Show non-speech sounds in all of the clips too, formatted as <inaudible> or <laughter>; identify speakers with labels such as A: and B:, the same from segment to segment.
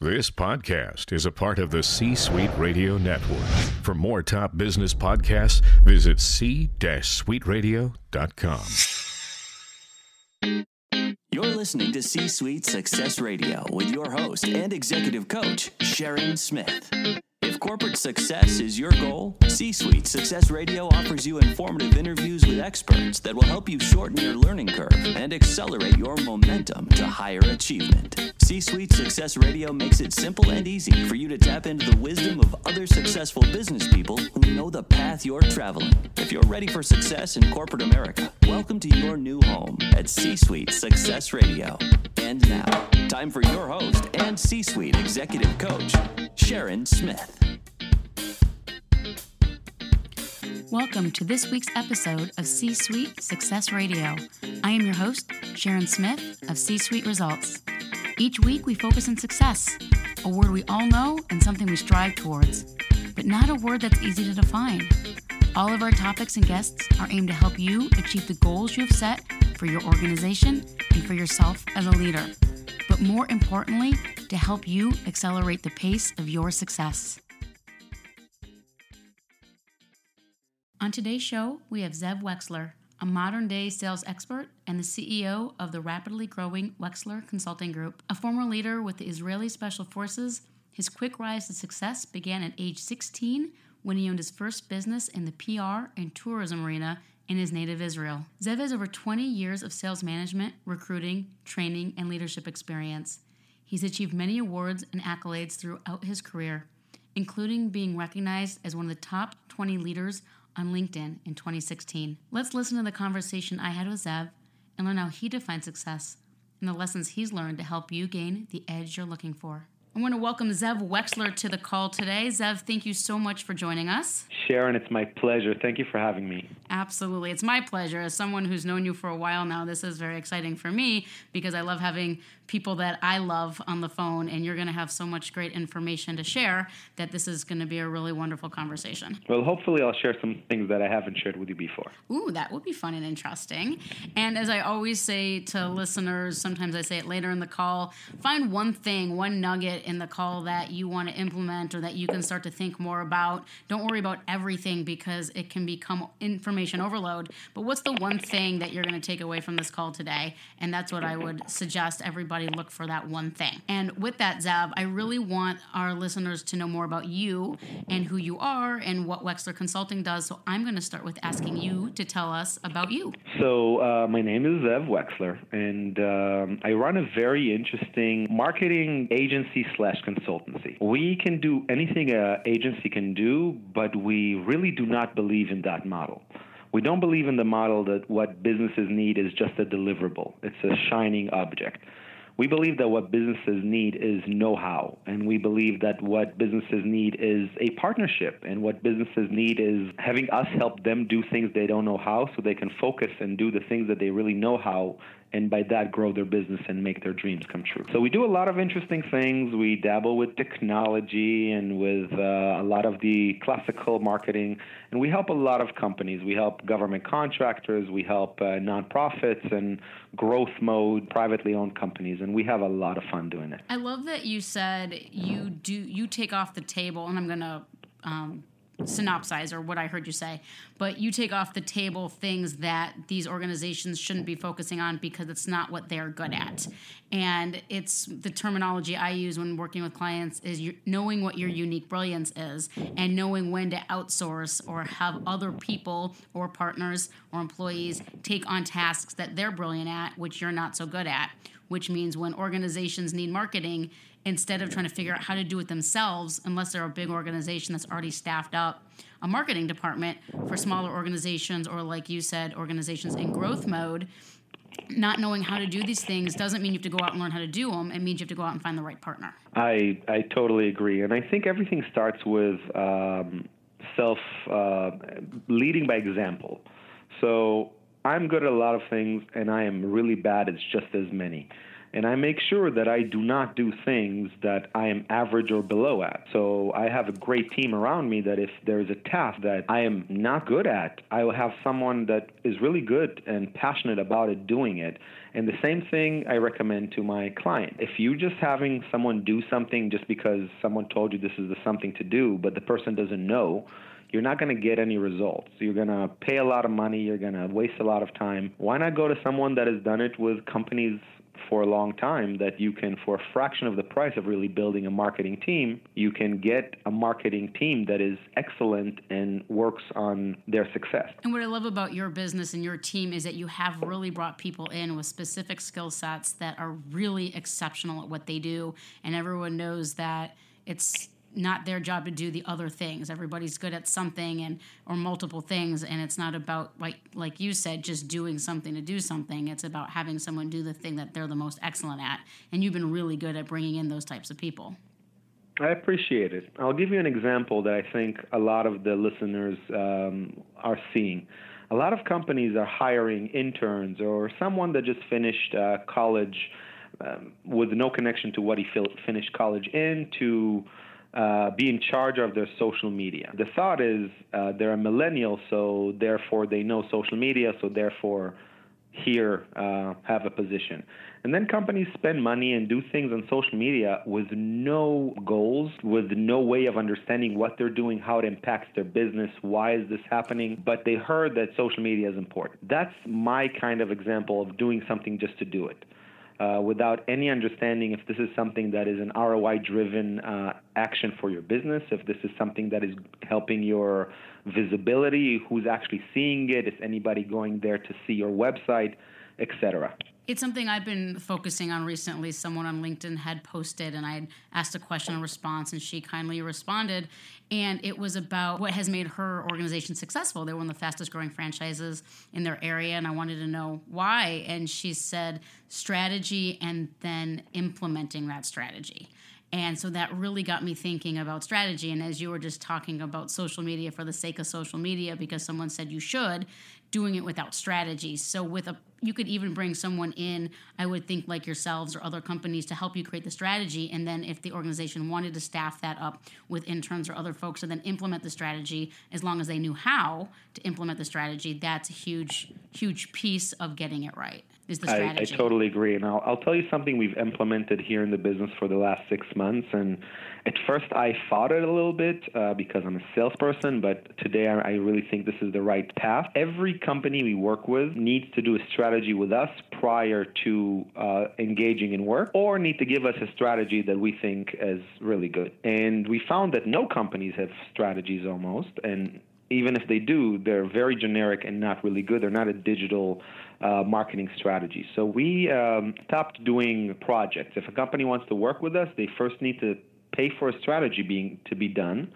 A: This podcast is a part of the C Suite Radio Network. For more top business podcasts, visit c-suiteradio.com.
B: You're listening to C Suite Success Radio with your host and executive coach, Sharon Smith. Corporate success is your goal, C Suite Success Radio offers you informative interviews with experts that will help you shorten your learning curve and accelerate your momentum to higher achievement. C Suite Success Radio makes it simple and easy for you to tap into the wisdom of other successful business people who know the path you're traveling. If you're ready for success in corporate America, welcome to your new home at C Suite Success Radio. And now, time for your host and C Suite executive coach, Sharon Smith.
C: Welcome to this week's episode of C Suite Success Radio. I am your host, Sharon Smith of C Suite Results. Each week we focus on success, a word we all know and something we strive towards, but not a word that's easy to define. All of our topics and guests are aimed to help you achieve the goals you have set for your organization and for yourself as a leader, but more importantly, to help you accelerate the pace of your success. On today's show, we have Zev Wexler, a modern day sales expert and the CEO of the rapidly growing Wexler Consulting Group. A former leader with the Israeli Special Forces, his quick rise to success began at age 16 when he owned his first business in the PR and tourism arena in his native Israel. Zev has over 20 years of sales management, recruiting, training, and leadership experience. He's achieved many awards and accolades throughout his career, including being recognized as one of the top 20 leaders on LinkedIn in 2016. Let's listen to the conversation I had with Zev and learn how he defines success and the lessons he's learned to help you gain the edge you're looking for. I want to welcome Zev Wexler to the call today. Zev, thank you so much for joining us.
D: Sharon, it's my pleasure. Thank you for having me.
C: Absolutely. It's my pleasure. As someone who's known you for a while now, this is very exciting for me because I love having people that I love on the phone, and you're going to have so much great information to share that this is going to be a really wonderful conversation.
D: Well, hopefully, I'll share some things that I haven't shared with you before.
C: Ooh, that would be fun and interesting. And as I always say to listeners, sometimes I say it later in the call find one thing, one nugget in the call that you want to implement or that you can start to think more about. Don't worry about everything because it can become information overload. But what's the one thing that you're going to take away from this call today? And that's what I would suggest everybody look for that one thing. And with that, Zev, I really want our listeners to know more about you and who you are and what Wexler Consulting does. So I'm going to start with asking you to tell us about you.
D: So uh, my name is Zev Wexler, and um, I run a very interesting marketing agency slash consultancy. We can do anything an agency can do, but we really do not believe in that model. We don't believe in the model that what businesses need is just a deliverable. It's a shining object. We believe that what businesses need is know how, and we believe that what businesses need is a partnership, and what businesses need is having us help them do things they don't know how so they can focus and do the things that they really know how and by that grow their business and make their dreams come true. So we do a lot of interesting things. We dabble with technology and with uh, a lot of the classical marketing, and we help a lot of companies. We help government contractors, we help uh, nonprofits and growth mode privately owned companies, we have a lot of fun doing it.
C: I love that you said you do you take off the table, and I'm going to um, synopsize or what I heard you say, but you take off the table things that these organizations shouldn't be focusing on because it's not what they're good at. And it's the terminology I use when working with clients is knowing what your unique brilliance is and knowing when to outsource or have other people or partners or employees take on tasks that they're brilliant at, which you're not so good at. Which means when organizations need marketing, instead of trying to figure out how to do it themselves, unless they're a big organization that's already staffed up a marketing department for smaller organizations or, like you said, organizations in growth mode. Not knowing how to do these things doesn't mean you have to go out and learn how to do them. It means you have to go out and find the right partner.
D: I I totally agree, and I think everything starts with um, self uh, leading by example. So I'm good at a lot of things, and I am really bad at just as many And I make sure that I do not do things that I am average or below at. So I have a great team around me that if there's a task that I am not good at, I will have someone that is really good and passionate about it doing it. And the same thing I recommend to my client. If you're just having someone do something just because someone told you this is the something to do, but the person doesn't know, you're not going to get any results. You're going to pay a lot of money, you're going to waste a lot of time. Why not go to someone that has done it with companies for a long time that you can, for a fraction of the price of really building a marketing team, you can get a marketing team that is excellent and works on their success.
C: And what I love about your business and your team is that you have really brought people in with specific skill sets that are really exceptional at what they do. And everyone knows that it's not their job to do the other things. Everybody's good at something and or multiple things and it's not about like like you said just doing something to do something. It's about having someone do the thing that they're the most excellent at. And you've been really good at bringing in those types of people.
D: I appreciate it. I'll give you an example that I think a lot of the listeners um, are seeing. A lot of companies are hiring interns or someone that just finished uh, college um, with no connection to what he finished college in to uh, be in charge of their social media. The thought is uh, they're a millennial, so therefore they know social media, so therefore here uh, have a position. And then companies spend money and do things on social media with no goals, with no way of understanding what they're doing, how it impacts their business, why is this happening. But they heard that social media is important. That's my kind of example of doing something just to do it uh, without any understanding if this is something that is an ROI driven uh, action for your business, if this is something that is helping your visibility, who's actually seeing it, is anybody going there to see your website, etc.
C: It's something I've been focusing on recently. Someone on LinkedIn had posted, and I asked a question and response, and she kindly responded. And it was about what has made her organization successful. They're one of the fastest growing franchises in their area, and I wanted to know why. And she said strategy and then implementing that strategy. And so that really got me thinking about strategy. And as you were just talking about social media for the sake of social media, because someone said you should, doing it without strategy. So with a you could even bring someone in, I would think like yourselves or other companies to help you create the strategy. And then if the organization wanted to staff that up with interns or other folks and then implement the strategy, as long as they knew how to implement the strategy, that's a huge, huge piece of getting it right. Is the strategy.
D: I, I totally agree. And I'll, I'll tell you something we've implemented here in the business for the last six months. And at first I fought it a little bit uh, because I'm a salesperson, but today I, I really think this is the right path. Every company we work with needs to do a strategy strategy with us prior to uh, engaging in work or need to give us a strategy that we think is really good. And we found that no companies have strategies almost. And even if they do, they're very generic and not really good. They're not a digital uh, marketing strategy. So we um, stopped doing projects. If a company wants to work with us, they first need to pay for a strategy being to be done.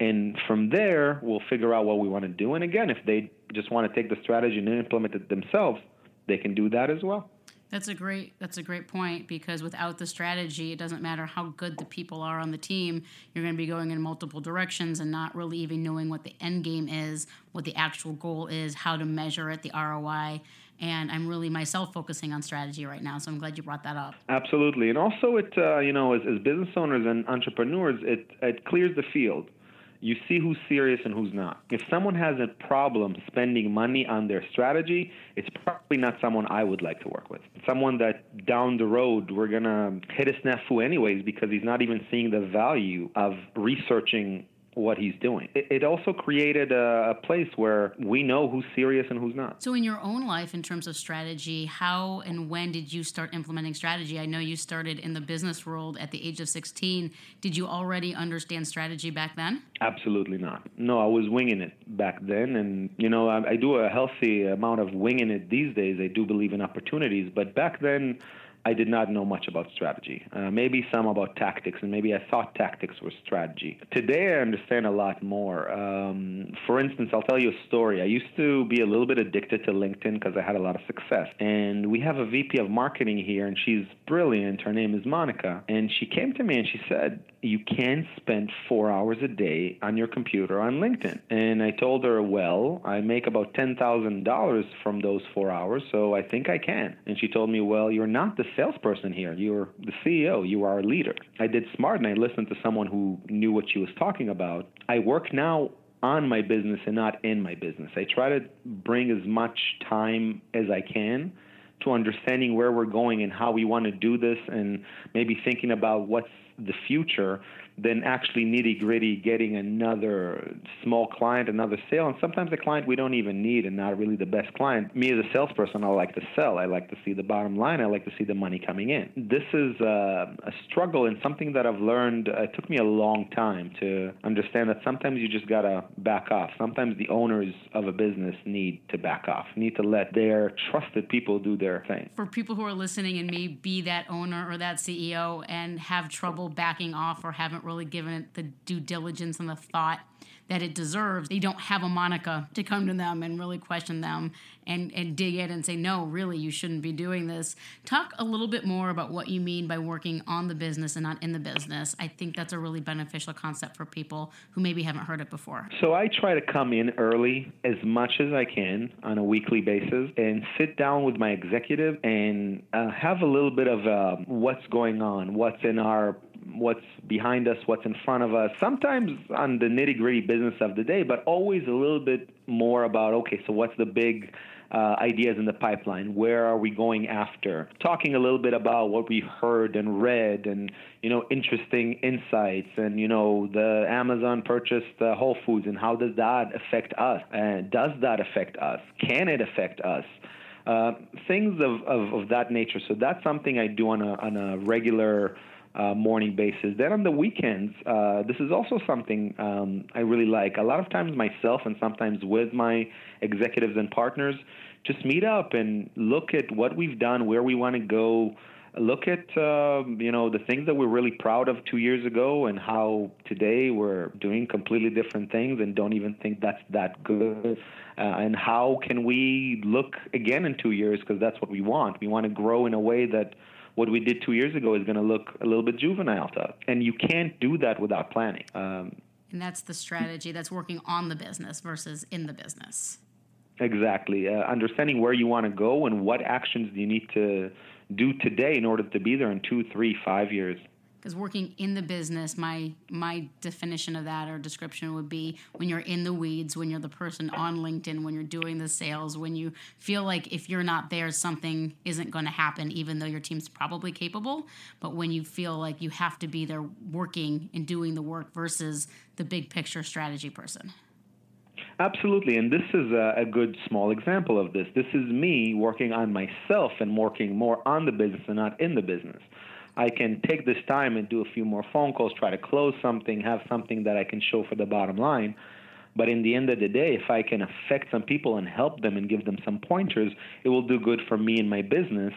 D: And from there, we'll figure out what we want to do. And again, if they just want to take the strategy and implement it themselves, they can do that as well.
C: That's a great that's a great point because without the strategy, it doesn't matter how good the people are on the team. You're going to be going in multiple directions and not really even knowing what the end game is, what the actual goal is, how to measure it, the ROI. And I'm really myself focusing on strategy right now, so I'm glad you brought that up.
D: Absolutely, and also it uh, you know as, as business owners and entrepreneurs, it it clears the field you see who's serious and who's not. If someone has a problem spending money on their strategy, it's probably not someone I would like to work with. Someone that down the road we're going to hit a snafu anyways because he's not even seeing the value of researching what he's doing. It, it also created a, a, place where we know who's serious and who's not.
C: So, in your own life, in terms of strategy, how and when did you start implementing strategy? I know you started in the business world at the age of 16. Did you already understand strategy back then?
D: Absolutely not. No, I was winging it back then. And, you know, I, I do a healthy amount of winging it these days. I do believe in opportunities. But back then, I did not know much about strategy. Uh, maybe some about tactics, and maybe I thought tactics were strategy. Today, I understand a lot more. Um, for instance, I'll tell you a story. I used to be a little bit addicted to LinkedIn because I had a lot of success. And we have a VP of marketing here, and she's brilliant. Her name is Monica. And she came to me and she said, You can't spend four hours a day on your computer on LinkedIn. And I told her, Well, I make about $10,000 from those four hours, so I think I can. And she told me, Well, you're not the salesperson here. You're the CEO. You are a leader. I did smart and I listened to someone who knew what she was talking about. I work now on my business and not in my business. I try to bring as much time as I can to understanding where we're going and how we want to do this and maybe thinking about what's the future than actually nitty gritty getting another small client, another sale. And sometimes a client we don't even need and not really the best client. Me as a salesperson, I like to sell. I like to see the bottom line. I like to see the money coming in. This is a, a struggle and something that I've learned. Uh, it took me a long time to understand that sometimes you just got to back off. Sometimes the owners of a business need to back off, need to let their trusted people do their thing.
C: For people who are listening and may be that owner or that CEO and have trouble backing off or haven't really given it the due diligence and the thought that it deserves, they don't have a Monica to come to them and really question them and, and dig in and say, no, really, you shouldn't be doing this. Talk a little bit more about what you mean by working on the business and not in the business. I think that's a really beneficial concept for people who maybe haven't heard it before.
D: So I try to come in early as much as I can on a weekly basis and sit down with my executive and uh, have a little bit of uh, what's going on, what's in our what's behind us, what's in front of us, sometimes on the nitty gritty business of the day, but always a little bit more about okay, so what's the big uh, ideas in the pipeline? Where are we going after? Talking a little bit about what we heard and read, and you know, interesting insights, and you know, the Amazon purchased uh, Whole Foods, and how does that affect us? And does that affect us? Can it affect us? Uh, things of, of, of that nature. So that's something I do on a on a regular uh, morning basis. Then on the weekends, uh, this is also something um, I really like. A lot of times myself and sometimes with my executives and partners, just meet up and look at what we've done, where we want to go. Look at uh, you know the things that we're really proud of two years ago, and how today we're doing completely different things and don't even think that's that good. Uh, and how can we look again in two years because that's what we want. We want to grow in a way that what we did two years ago is going to look a little bit juvenile to us. And you can't do that without planning. Um,
C: and that's the strategy that's working on the business versus in the business.
D: Exactly. Uh, understanding where you want to go and what actions do you need to do today in order to be there in two, three, five years
C: because working in the business my my definition of that or description would be when you're in the weeds when you're the person on linkedin when you're doing the sales when you feel like if you're not there something isn't going to happen even though your team's probably capable but when you feel like you have to be there working and doing the work versus the big picture strategy person
D: Absolutely, and this is a, a, good small example of this. This is me working on myself and working more on the business and not in the business. I can take this time and do a few more phone calls, try to close something, have something that I can show for the bottom line. But in the end of the day, if I can affect some people and help them and give them some pointers, it will do good for me and my business.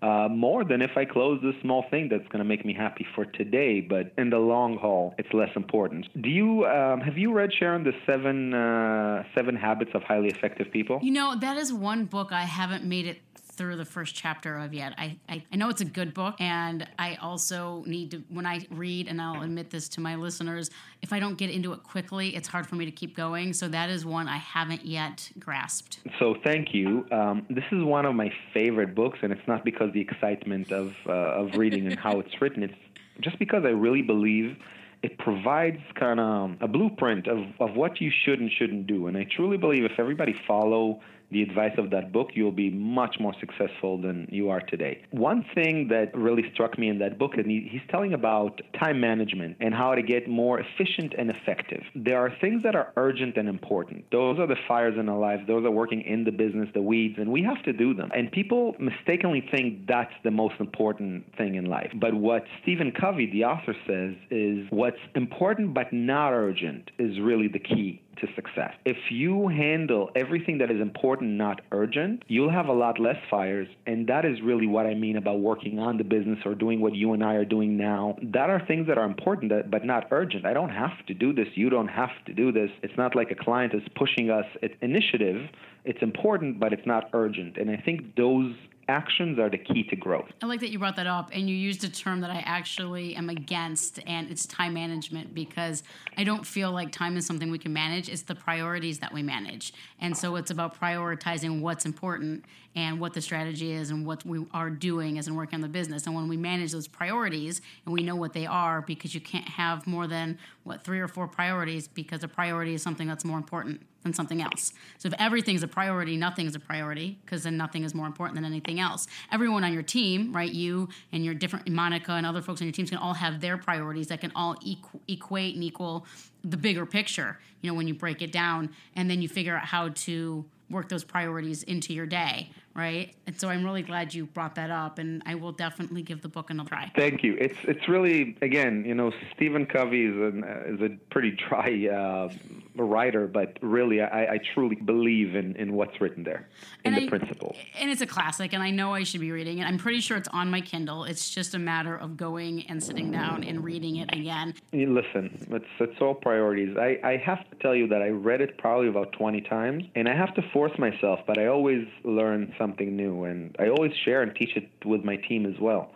D: Uh, more than if I close this small thing that's going to make me happy for today, but in the long haul, it's less important. Do you um, have you read Sharon the seven uh, seven habits of highly effective people?
C: You know that is one book I haven't made it through the first chapter of yet. I, I, I know it's a good book, and I also need to, when I read, and I'll admit this to my listeners, if I don't get into it quickly, it's hard for me to keep going. So that is one I haven't yet grasped.
D: So thank you. Um, this is one of my favorite books, and it's not because the excitement of, uh, of reading and how it's written, it's just because I really believe it provides kind of a blueprint of, of what you should and shouldn't do. And I truly believe if everybody follow the advice of that book, you'll be much more successful than you are today. One thing that really struck me in that book, and he's telling about time management and how to get more efficient and effective. There are things that are urgent and important. Those are the fires in our lives. Those are working in the business, the weeds, and we have to do them. And people mistakenly think that's the most important thing in life. But what Stephen Covey, the author, says is what's important but not urgent is really the key to success. If you handle everything that is important, not urgent, you'll have a lot less fires. And that is really what I mean about working on the business or doing what you and I are doing now. That are things that are important, but not urgent. I don't have to do this. You don't have to do this. It's not like a client is pushing us. It's initiative. It's important, but it's not urgent. And I think those actions are the key to growth.
C: I like that you brought that up and you used a term that I actually am against, and it's time management because I don't feel like time is something we can manage. It's the priorities that we manage. And so it's about prioritizing what's important and what the strategy is and what we are doing as in working on the business. And when we manage those priorities and we know what they are, because you can't have more than what three or four priorities because a priority is something that's more important than something else. So if everything's a priority, nothing's a priority because then nothing is more important than anything else. Everyone on your team, right? You and your different Monica and other folks on your teams can all have their priorities that can all equ- equate and equal the bigger picture. You know, when you break it down and then you figure out how to work those priorities into your day, right? And so I'm really glad you brought that up, and I will definitely give the book another try.
D: Thank you. It's it's really again, you know, Stephen Covey is an, is a pretty dry uh, writer, but really, I, I truly believe in in what's written there, in
C: And
D: the
C: I-
D: principles.
C: And it's a classic, and I know I should be reading it. I'm pretty sure it's on my Kindle. It's just a matter of going and sitting down and reading it again.
D: You Listen, it's it's all priorities. I, I have to tell you that I read it probably about 20 times, and I have to force myself, but I always learn something new, and I always share and teach it with my team as well.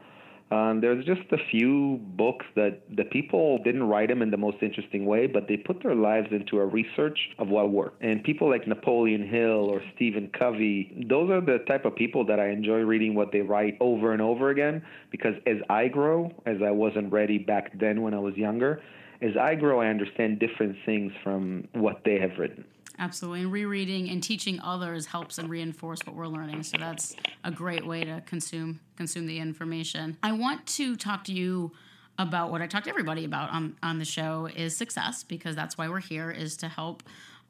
D: Um, there's just a few books that the people didn't write them in the most interesting way, but they put their lives into a research of what worked. And people like Napoleon Hill or Stephen Covey, those are the type of people that I enjoy reading what they write over and over again because as I grow, as I wasn't ready back then when I was younger, as I grow, I understand different things from what they have written.
C: Absolutely. And rereading and teaching others helps and reinforce what we're learning. So that's a great way to consume consume the information. I want to talk to you about what I talked to everybody about on, on the show is success, because that's why we're here, is to help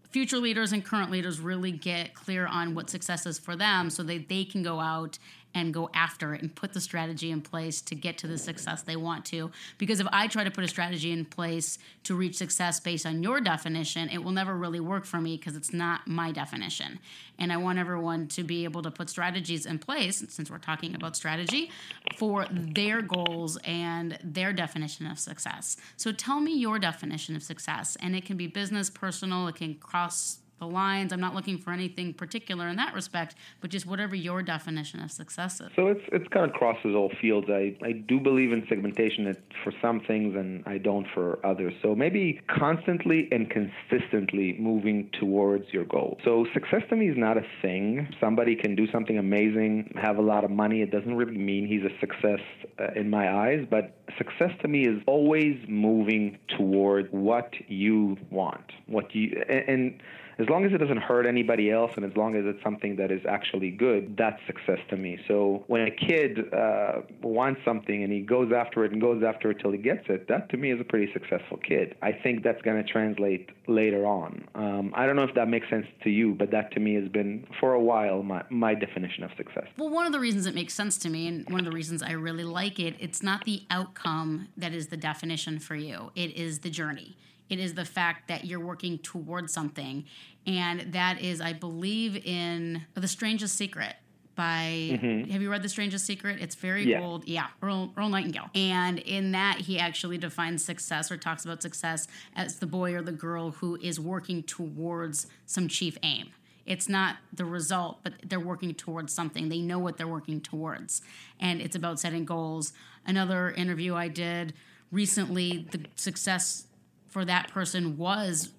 C: future leaders and current leaders really get clear on what success is for them so that they can go out and go after it and put the strategy in place to get to the success they want to. Because if I try to put a strategy in place to reach success based on your definition, it will never really work for me because it's not my definition. And I want everyone to be able to put strategies in place, since we're talking about strategy, for their goals and their definition of success. So tell me your definition of success. And it can be business, personal, it can cross the lines. I'm not looking for anything particular in that respect, but just whatever your definition of success is.
D: So it's it's kind of crosses all fields. I, I do believe in segmentation for some things and I don't for others. So maybe constantly and consistently moving towards your goal. So success to me is not a thing. Somebody can do something amazing, have a lot of money. It doesn't really mean he's a success uh, in my eyes, but success to me is always moving toward what you want. What you and, and as long as it doesn't hurt anybody else and as long as it's something that is actually good, that's success to me. So when a kid uh, wants something and he goes after it and goes after it till he gets it, that to me is a pretty successful kid. I think that's going to translate later on. Um, I don't know if that makes sense to you, but that to me has been for a while my, my definition of success.
C: Well, one of the reasons it makes sense to me, and one of the reasons I really like it, it's not the outcome that is the definition for you, it is the journey. It is the fact that you're working towards something. And that is, I believe, in The Strangest Secret by mm-hmm. have you read the strangest secret? It's very
D: Yeah.
C: old. Yeah earl, earl nightingale. And in that he actually defines success or talks about success as the boy or the girl who is working towards some chief aim. It's not the result but they're working towards something. They know what they're working towards. And it's about setting goals. Another interview i did recently the success for that person was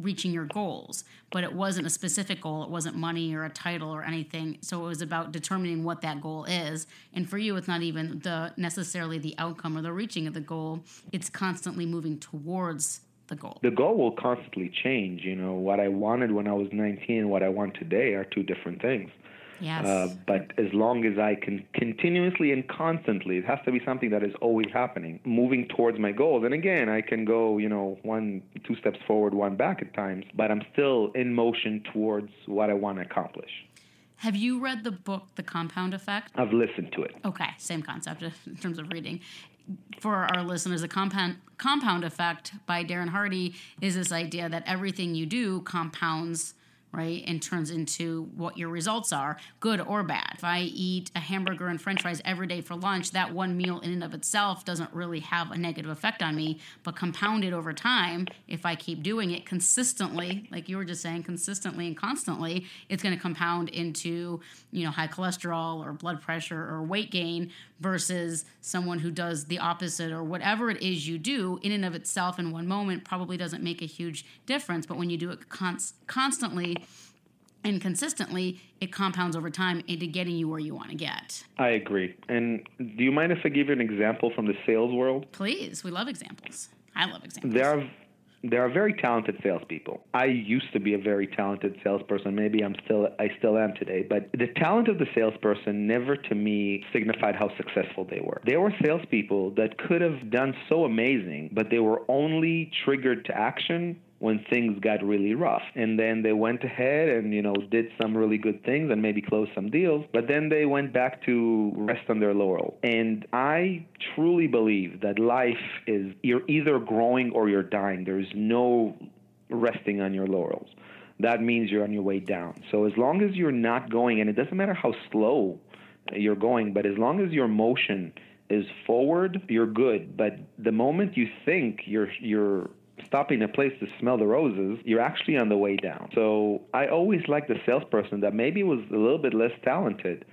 C: reaching your goals, but it wasn't a specific goal. It wasn't money or a title or anything. So it was about determining what that goal is. And for you, it's not even the necessarily the outcome or the reaching of the goal. It's constantly moving towards the goal.
D: The goal will constantly change. You know, what I wanted when I was 19 what I want today are two different things.
C: Yes.
D: Uh, but as long as I can continuously and constantly, it has to be something that is always happening, moving towards my goals. And again, I can go, you know, one, two steps forward, one back at times, but I'm still in motion towards what I want to accomplish.
C: Have you read the book The Compound Effect?
D: I've listened to it.
C: Okay, same concept <laughs> in terms of reading. For our listeners, the compound compound effect by Darren Hardy is this idea that everything you do compounds, right? And turns into what your results are, good or bad. If I eat a hamburger and french fries every day for lunch, that one meal in and of itself doesn't really have a negative effect on me, but compounded over time, if I keep doing it consistently, like you were just saying, consistently and constantly, it's going to compound into, you know, high cholesterol or blood pressure or weight gain versus someone who does the opposite or whatever it is you do in and of itself in one moment probably doesn't make a huge difference, but when you do it const- constantly, and consistently, it compounds over time into getting you where you want to get.
D: I agree. And do you mind if I give you an example from the sales world?
C: Please, we love examples. I love examples.
D: There are there are very talented salespeople. I used to be a very talented salesperson. Maybe I'm still I still am today. But the talent of the salesperson never to me signified how successful they were. They were salespeople that could have done so amazing, but they were only triggered to action when things got really rough. And then they went ahead and, you know, did some really good things and maybe closed some deals, but then they went back to rest on their laurel. And I truly believe that life is you're either growing or you're dying. There's no resting on your laurels. That means you're on your way down. So as long as you're not going, and it doesn't matter how slow you're going, but as long as your motion is forward, you're good. But the moment you think you're you're stopping a place to smell the roses, you're actually on the way down. So I always like the salesperson that maybe was a little bit less talented,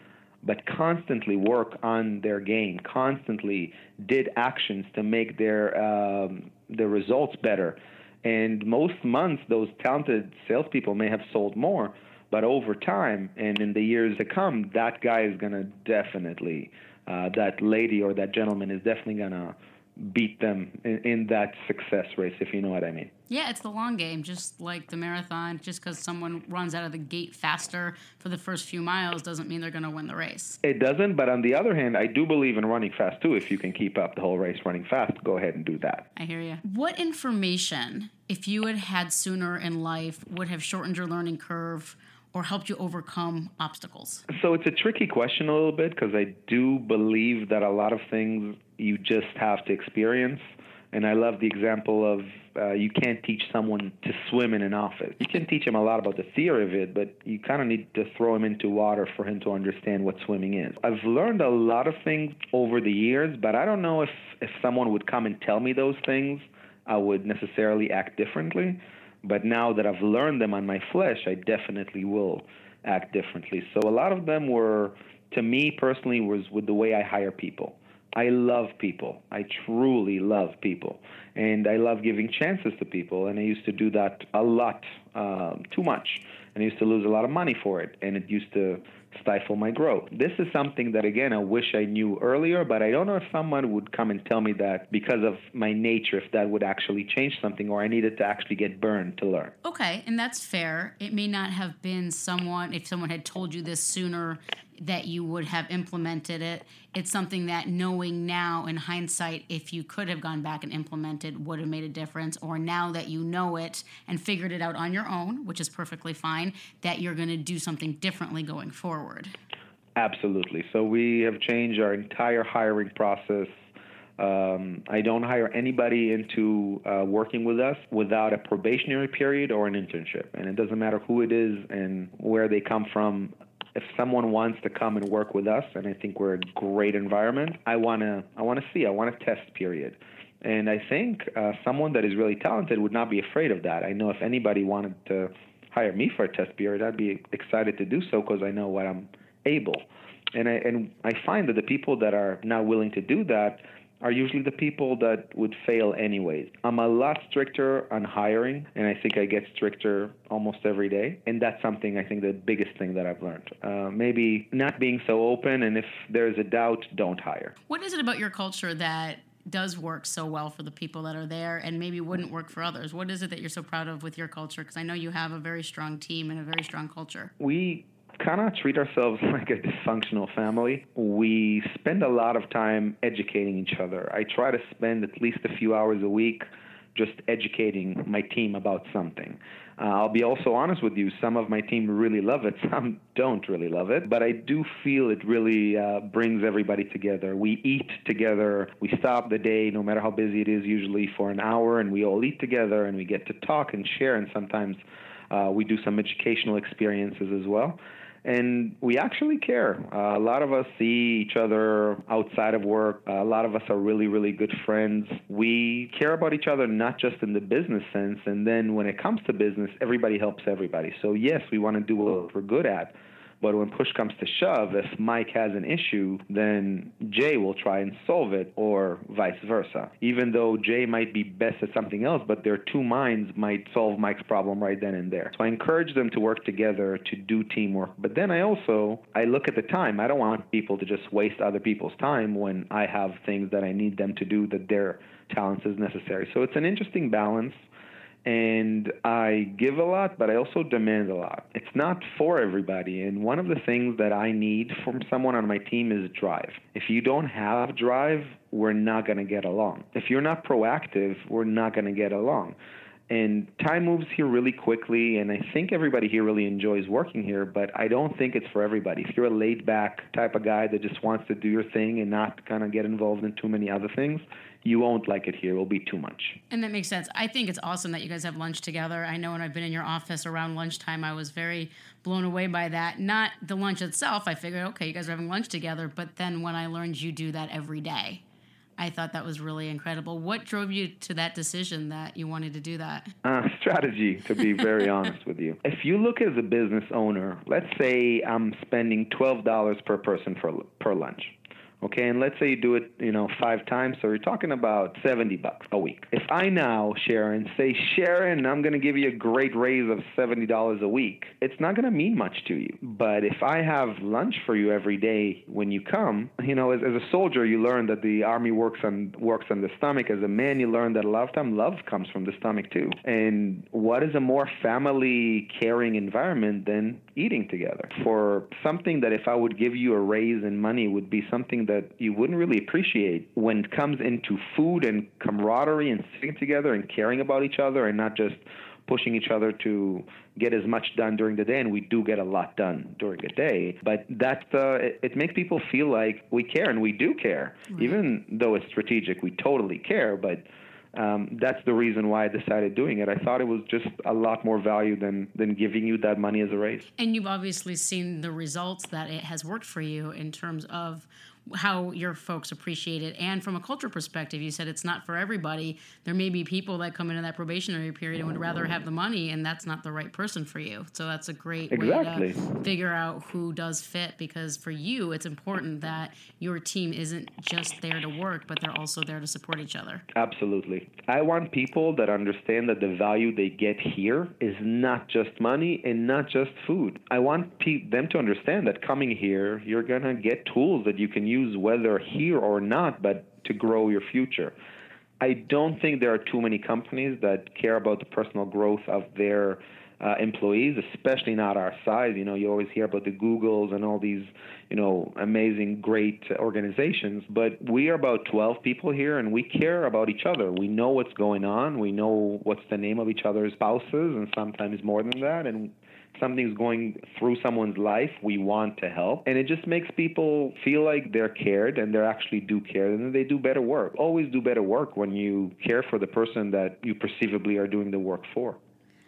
D: but constantly work on their game, constantly did actions to make their um, their results better. And most months, those talented salespeople may have sold more, but over time and in the years to come, that guy is to definitely, uh, that lady or that gentleman is definitely to beat them in, in, that success race, if you know what I mean.
C: Yeah, it's the long game, just like the marathon. Just because someone runs out of the gate faster for the first few miles doesn't mean they're going to win the race.
D: It doesn't, but on the other hand, I do believe in running fast too. If you can keep up the whole race running fast, go ahead and do that.
C: I hear you. What information, if you had had sooner in life, would have shortened your learning curve? Or helped you overcome obstacles?
D: So it's a tricky question a little bit because I do believe that a lot of things you just have to experience. And I love the example of uh, you can't teach someone to swim in an office. You can teach him a lot about the theory of it, but you kind of need to throw him into water for him to understand what swimming is. I've learned a lot of things over the years, but I don't know if, if someone would come and tell me those things, I would necessarily act differently. But now that I've learned them on my flesh, I definitely will act differently. So a lot of them were, to me personally, was with the way I hire people. I love people. I truly love people. And I love giving chances to people. And I used to do that a lot, um, too much. And I used to lose a lot of money for it. And it used to stifle my growth. This is something that, again, I wish I knew earlier, but I don't know if someone would come and tell me that because of my nature, if that would actually change something, or I needed to actually get burned to learn.
C: Okay, and that's fair. It may not have been someone, if someone had told you this sooner, that you would have implemented it. It's something that knowing now in hindsight, if you could have gone back and implemented, would have made a difference. Or now that you know it and figured it out on your own, which is perfectly fine, that you're going to do something differently going forward.
D: Absolutely. So we have changed our entire hiring process. Um, I don't hire anybody into uh, working with us without a probationary period or an internship. And it doesn't matter who it is and where they come from if someone wants to come and work with us, and I think we're a great environment, I wanna I wanna see, I want a test period. And I think uh, someone that is really talented would not be afraid of that. I know if anybody wanted to hire me for a test period, I'd be excited to do so because I know what I'm able. And I and I find that the people that are not willing to do that are usually the people that would fail anyways. I'm a lot stricter on hiring, and I think I get stricter almost every day. And that's something I think the biggest thing that I've learned. Uh, maybe not being so open, and if there's a doubt, don't hire.
C: What is it about your culture that does work so well for the people that are there and maybe wouldn't work for others? What is it that you're so proud of with your culture? Because I know you have a very strong team and a very strong culture.
D: We kind of treat ourselves <laughs> like a dysfunctional family. We spend a lot of time educating each other. I try to spend at least a few hours a week just educating my team about something. Uh, I'll be also honest with you, some of my team really love it, <laughs> some don't really love it, but I do feel it really uh, brings everybody together. We eat together, we stop the day, no matter how busy it is, usually for an hour, and we all eat together and we get to talk and share, and sometimes Uh, we do some educational experiences as well and we actually care. Uh, a lot of us see each other outside of work. Uh, a lot of us are really, really good friends. We care about each other not just in the business sense, and then when it comes to business, everybody helps everybody. So, yes, we want to do what we're good at, but when push comes to shove, if Mike has an issue, then Jay will try and solve it, or vice versa. Even though Jay might be best at something else, but their two minds might solve Mike's problem right then and there. So I encourage them to work together to do teamwork. But then I also I look at the time. I don't want people to just waste other people's time when I have things that I need them to do that their talents is necessary. So it's an interesting balance and I give a lot, but I also demand a lot. It's not for everybody. And one of the things that I need from someone on my team is drive. If you don't have drive, we're not going to get along. If you're not proactive, we're not going to get along. And time moves here really quickly, and I think everybody here really enjoys working here, but I don't think it's for everybody. If you're a laid back type of guy that just wants to do your thing and not kind of get involved in too many other things, you won't like it here. It will be too much.
C: And that makes sense. I think it's awesome that you guys have lunch together. I know when I've been in your office around lunchtime, I was very blown away by that. Not the lunch itself. I figured, okay, you guys are having lunch together. But then when I learned you do that every day, I thought that was really incredible. What drove you to that decision that you wanted to do that?
D: Uh, strategy, to be very honest with you. If you look as a business owner, let's say I'm spending $12 per person for, per lunch. Okay, and let's say you do it, you know, five times, so you're talking about 70 bucks a week. If I now, Sharon, say, Sharon, I'm going to give you a great raise of $70 a week, it's not going to mean much to you. But if I have lunch for you every day when you come, you know, as, as a soldier, you learn that the army works on works on the stomach. As a man, you learn that a lot of time love comes from the stomach too. And what is a more family caring environment than eating together? For something that if I would give you a raise in money would be something that that you wouldn't really appreciate when it comes into food and camaraderie and sitting together and caring about each other and not just pushing each other to get as much done during the day, and we do get a lot done during a day. But that uh, it, it, makes people feel like we care, and we do care, right. even though it's strategic. We totally care, but um, that's the reason why I decided doing it. I thought it was just a lot more value than than giving you that money as a raise.
C: And you've obviously seen the results that it has worked for you in terms of how your folks appreciate it. And from a culture perspective, you said it's not for everybody. There may be people that come into that probationary period and would rather have the money, and that's not the right person for you. So that's a great
D: exactly.
C: way to figure out who does fit because for you, it's important that your team isn't just there to work, but they're also there to support each other.
D: Absolutely. I want people that understand that the value they get here is not just money and not just food. I want pe- them to understand that coming here, you're going to get tools that you can use use whether here or not, but to grow your future. I don't think there are too many companies that care about the personal growth of their uh, employees, especially not our size. You know, you always hear about the Googles and all these, you know, amazing, great organizations. But we are about 12 people here, and we care about each other. We know what's going on. We know what's the name of each other's spouses, and sometimes more than that. And something's going through someone's life, we want to help. And it just makes people feel like they're cared and they actually do care and they do better work. Always do better work when you care for the person that you perceivably are doing the work for.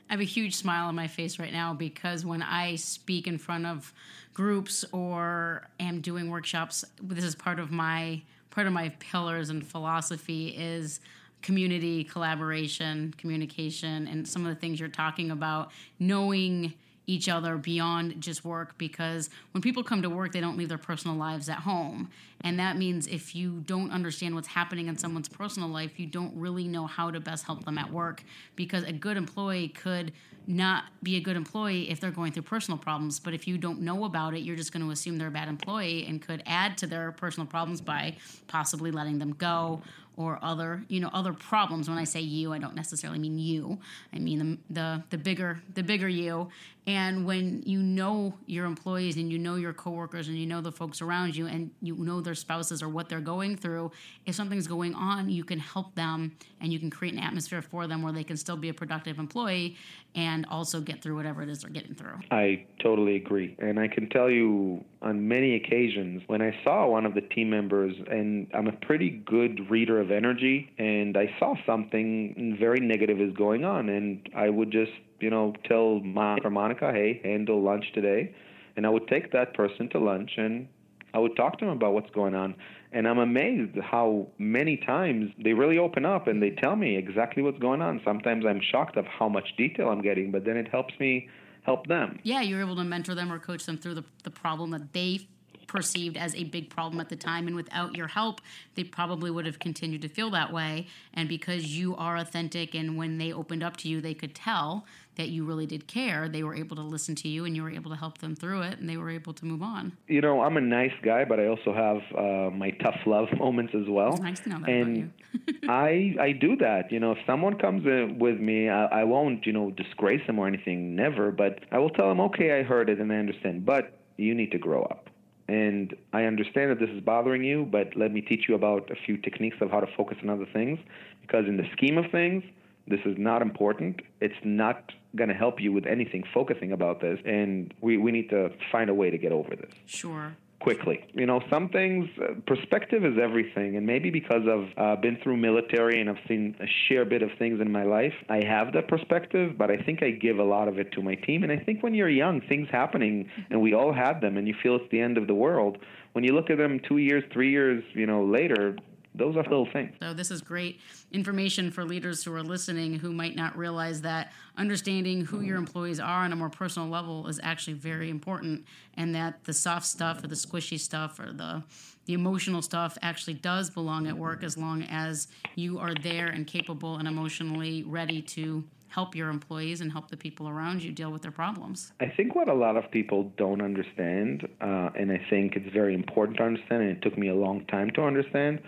C: I have a huge smile on my face right now because when I speak in front of groups or am doing workshops, this is part of my part of my pillars and philosophy is community collaboration communication and some of the things you're talking about knowing each other beyond just work because when people come to work, they don't leave their personal lives at home. And that means if you don't understand what's happening in someone's personal life, you don't really know how to best help them at work because a good employee could not be a good employee if they're going through personal problems. But if you don't know about it, you're just going to assume they're a bad employee and could add to their personal problems by possibly letting them go or other you know other problems when i say you i don't necessarily mean you i mean the, the the bigger the bigger you and when you know your employees and you know your coworkers and you know the folks around you and you know their spouses or what they're going through, if something's going on, you can help them and you can create an atmosphere for them where they can still be a productive employee and also get through whatever it is they're getting through.
D: I totally agree. And I can tell you on many occasions when I saw one of the team members, and I'm a pretty good reader of energy, and I saw something very negative is going on, and I would just you know, tell my or Monica, hey, handle lunch today. And I would take that person to lunch and I would talk to them about what's going on. And I'm amazed how many times they really open up and they tell me exactly what's going on. Sometimes I'm shocked of how much detail I'm getting, but then it helps me help them.
C: Yeah, you're able to mentor them or coach them through the, the problem that they perceived as a big problem at the time. And without your help, they probably would have continued to feel that way. And because you are authentic and when they opened up to you, they could tell that you really did care, they were able to listen to you and you were able to help them through it and they were able to move on.
D: You know, I'm a nice guy, but I also have uh, my tough love <laughs> moments as well.
C: It's nice to know that
D: and <laughs> I I do that. You know, if someone comes in with me, I, I won't, you know, disgrace them or anything, never, but I will tell them, okay, I heard it and I understand, but you need to grow up and I understand that this is bothering you, but let me teach you about a few techniques of how to focus on other things. Because in the scheme of things, this is not important. It's not going to help you with anything focusing about this, and we, we need to find a way to get over this.
C: Sure
D: quickly. You know, some things, uh, perspective is everything. And maybe because I've uh, been through military and I've seen a sheer bit of things in my life, I have that perspective, but I think I give a lot of it to my team. And I think when you're young, things happening, and we all had them, and you feel it's the end of the world, when you look at them two years, three years, you know, later, those are little things.
C: So this is great information for leaders who are listening who might not realize that understanding who your employees are on a more personal level is actually very important, and that the soft stuff or the squishy stuff or the the emotional stuff actually does belong at work as long as you are there and capable and emotionally ready to help your employees and help the people around you deal with their problems.
D: I think what a lot of people don't understand, uh, and I think it's very important to understand, and it took me a long time to understand,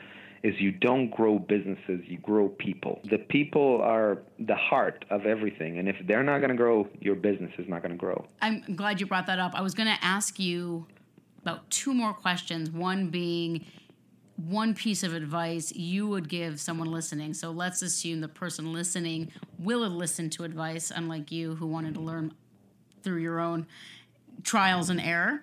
D: is you don't grow businesses, you grow people. The people are the heart of everything, and if they're not going to grow, your business is not going to grow.
C: I'm glad you brought that up. I was going to ask you about two more questions. One being one piece of advice you would give someone listening. So let's assume the person listening will listen to advice, unlike you who wanted to learn through your own trials and error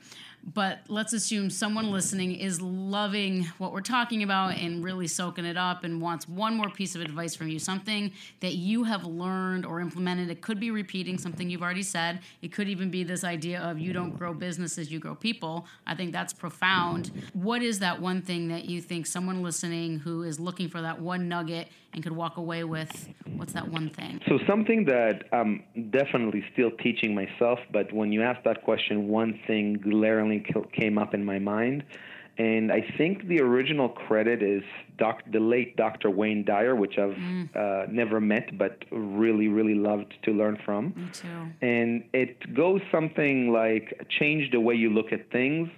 C: but let's assume someone listening is loving what we're talking about and really soaking it up and wants one more piece of advice from you something that you have learned or implemented. It could be repeating something you've already said. It could even be this idea of you don't grow businesses you grow people. I think that's profound. What is that one thing that you think someone listening who is looking for that one nugget and could walk away with what's that one thing
D: so something that i'm definitely still teaching myself but when you ask that question one thing glaringly came up in my mind. And I think the original credit is doc, the late Dr. Wayne Dyer, which I've mm. uh, never met but really, really loved to learn from.
C: Me too.
D: And it goes something like change the way you look at things,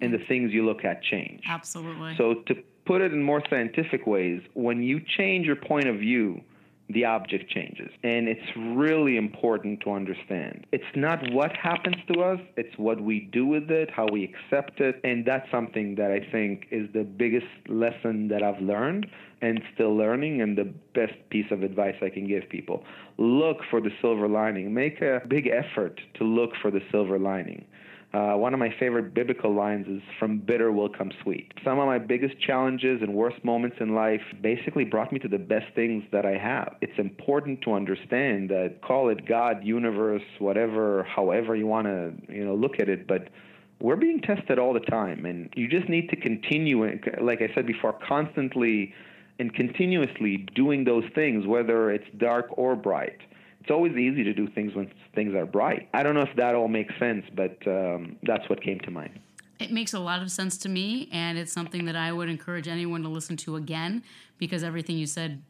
D: and the things you look at change.
C: Absolutely.
D: So, to put it in more scientific ways, when you change your point of view, the object changes. And it's really important to understand. It's not what happens to us, it's what we do with it, how we accept it. And that's something that I think is the biggest lesson that I've learned and still learning, and the best piece of advice I can give people. Look for the silver lining. Make a big effort to look for the silver lining. Uh, one of my favorite biblical lines is from bitter will come sweet. Some of my biggest challenges and worst moments in life basically brought me to the best things that I have. It's important to understand that call it God, universe, whatever, however you want to, you know, look at it, but we're being tested all the time and you just need to continue like I said before constantly and continuously doing those things whether it's dark or bright it's always easy to do things when things are bright. I don't know if that all makes sense, but um, that's what came to mind.
C: It makes a lot of sense to me, and it's something that I would encourage anyone to listen to again because everything you said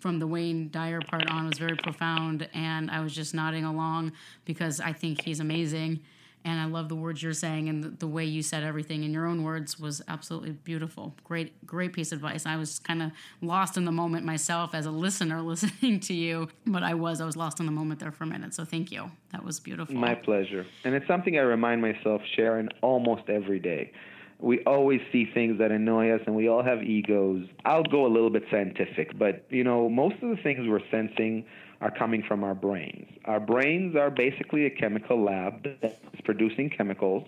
C: from the Wayne Dyer part on was very profound, and I was just nodding along because I think he's amazing and I love the words you're saying and the, the, way you said everything in your own words was absolutely beautiful. Great, great piece of advice. I was kind of lost in the moment myself as a listener <laughs> listening to you, but I was, I was lost in the moment there for a minute. So thank you. That was beautiful.
D: My pleasure. And it's something I remind myself, Sharon, almost every day. We always see things that annoy us, and we all have egos. I'll go a little bit scientific, but you know, most of the things we're sensing are coming from our brains. Our brains are basically a chemical lab that's producing chemicals.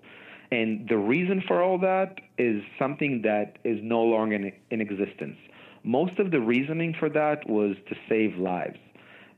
D: And the reason for all that is something that is no longer in, in existence. Most of the reasoning for that was to save lives.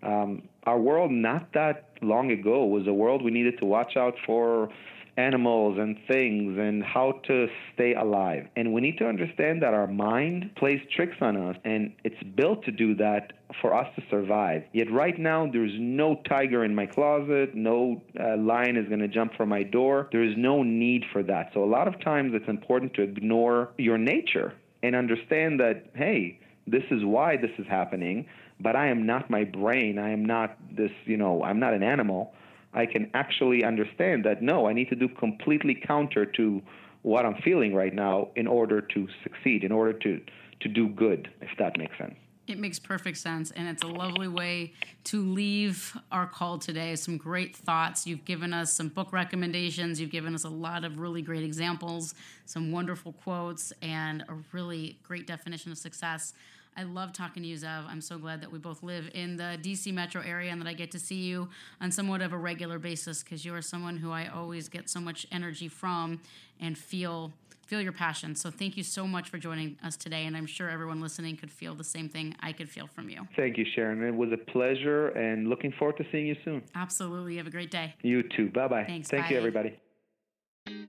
D: Um, our world, not that long ago, was a world we needed to watch out for animals and things and how to stay alive. And we need to understand that our mind plays tricks on us and it's built to do that for us to survive. Yet right now, there's no tiger in my closet, no uh, lion is going to jump from my door. There is no need for that. So a lot of times it's important to ignore your nature and understand that, hey, this is why this is happening, but I am not my brain. I am not this, you know, I'm not an animal. I can actually understand that no, I need to do completely counter to what I'm feeling right now in order to succeed, in order to to do good, if that makes sense.
C: It makes perfect sense, and it's a lovely way to leave our call today. Some great thoughts. You've given us some book recommendations. You've given us a lot of really great examples, some wonderful quotes, and a really great definition of success. I love talking to you, Zev. I'm so glad that we both live in the DC metro area and that I get to see you on somewhat of a regular basis because you are someone who I always get so much energy from and feel feel your passion. So thank you so much for joining us today and I'm sure everyone listening could feel the same thing I could feel from you.
D: Thank you, Sharon. It was a pleasure and looking forward to seeing you soon.
C: Absolutely. Have a great day.
D: You too. Bye-bye.
C: Thanks.
D: Thank
C: bye.
D: you everybody.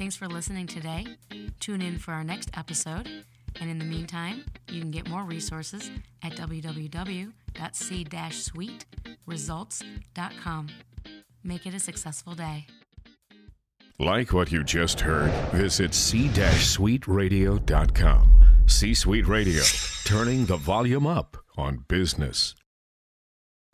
C: Thanks for listening today. Tune in for our next episode. And in the meantime, you can get more resources at www.c-suiteresults.com. Make it a successful day.
A: Like what you just heard, visit c-suiteradio.com. C-Suite Radio, turning the volume up on business.